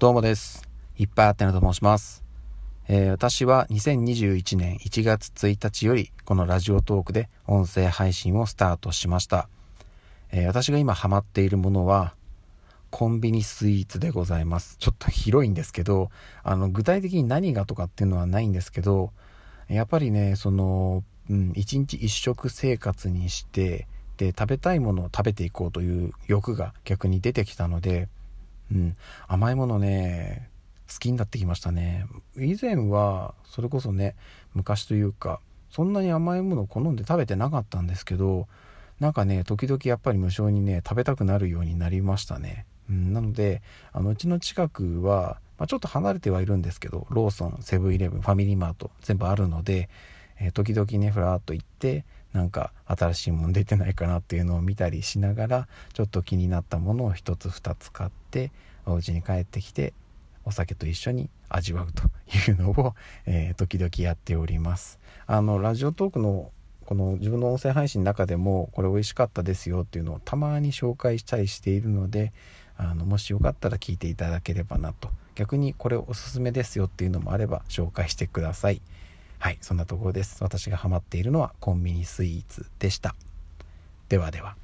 どうもです。いっぱいあってなと申します。えー、私は2021年1月1日よりこのラジオトークで音声配信をスタートしました。えー、私が今ハマっているものはコンビニスイーツでございます。ちょっと広いんですけど、あの具体的に何がとかっていうのはないんですけど、やっぱりね、その、うん、一日一食生活にして、で、食べたいものを食べていこうという欲が逆に出てきたので、うん、甘いものね好きになってきましたね。以前はそれこそね昔というかそんなに甘いものを好んで食べてなかったんですけどなんかね時々やっぱり無性にね食べたくなるようになりましたね、うん、なのであのうちの近くは、まあ、ちょっと離れてはいるんですけどローソンセブンイレブンファミリーマート全部あるので、えー、時々ねふらっと行ってなんか新しいもの出てないかなっていうのを見たりしながらちょっと気になったものを1つ2つ買ってお家に帰ってきてお酒と一緒に味わうというのを、えー、時々やっております。あのラジオトークのこの自分の音声配信の中でもこれ美味しかったですよっていうのをたまに紹介したりしているのであのもしよかったら聞いていただければなと。逆にこれおすすめですよっていうのもあれば紹介してください。はいそんなところです。私がハマっているのはコンビニスイーツでした。ではでは。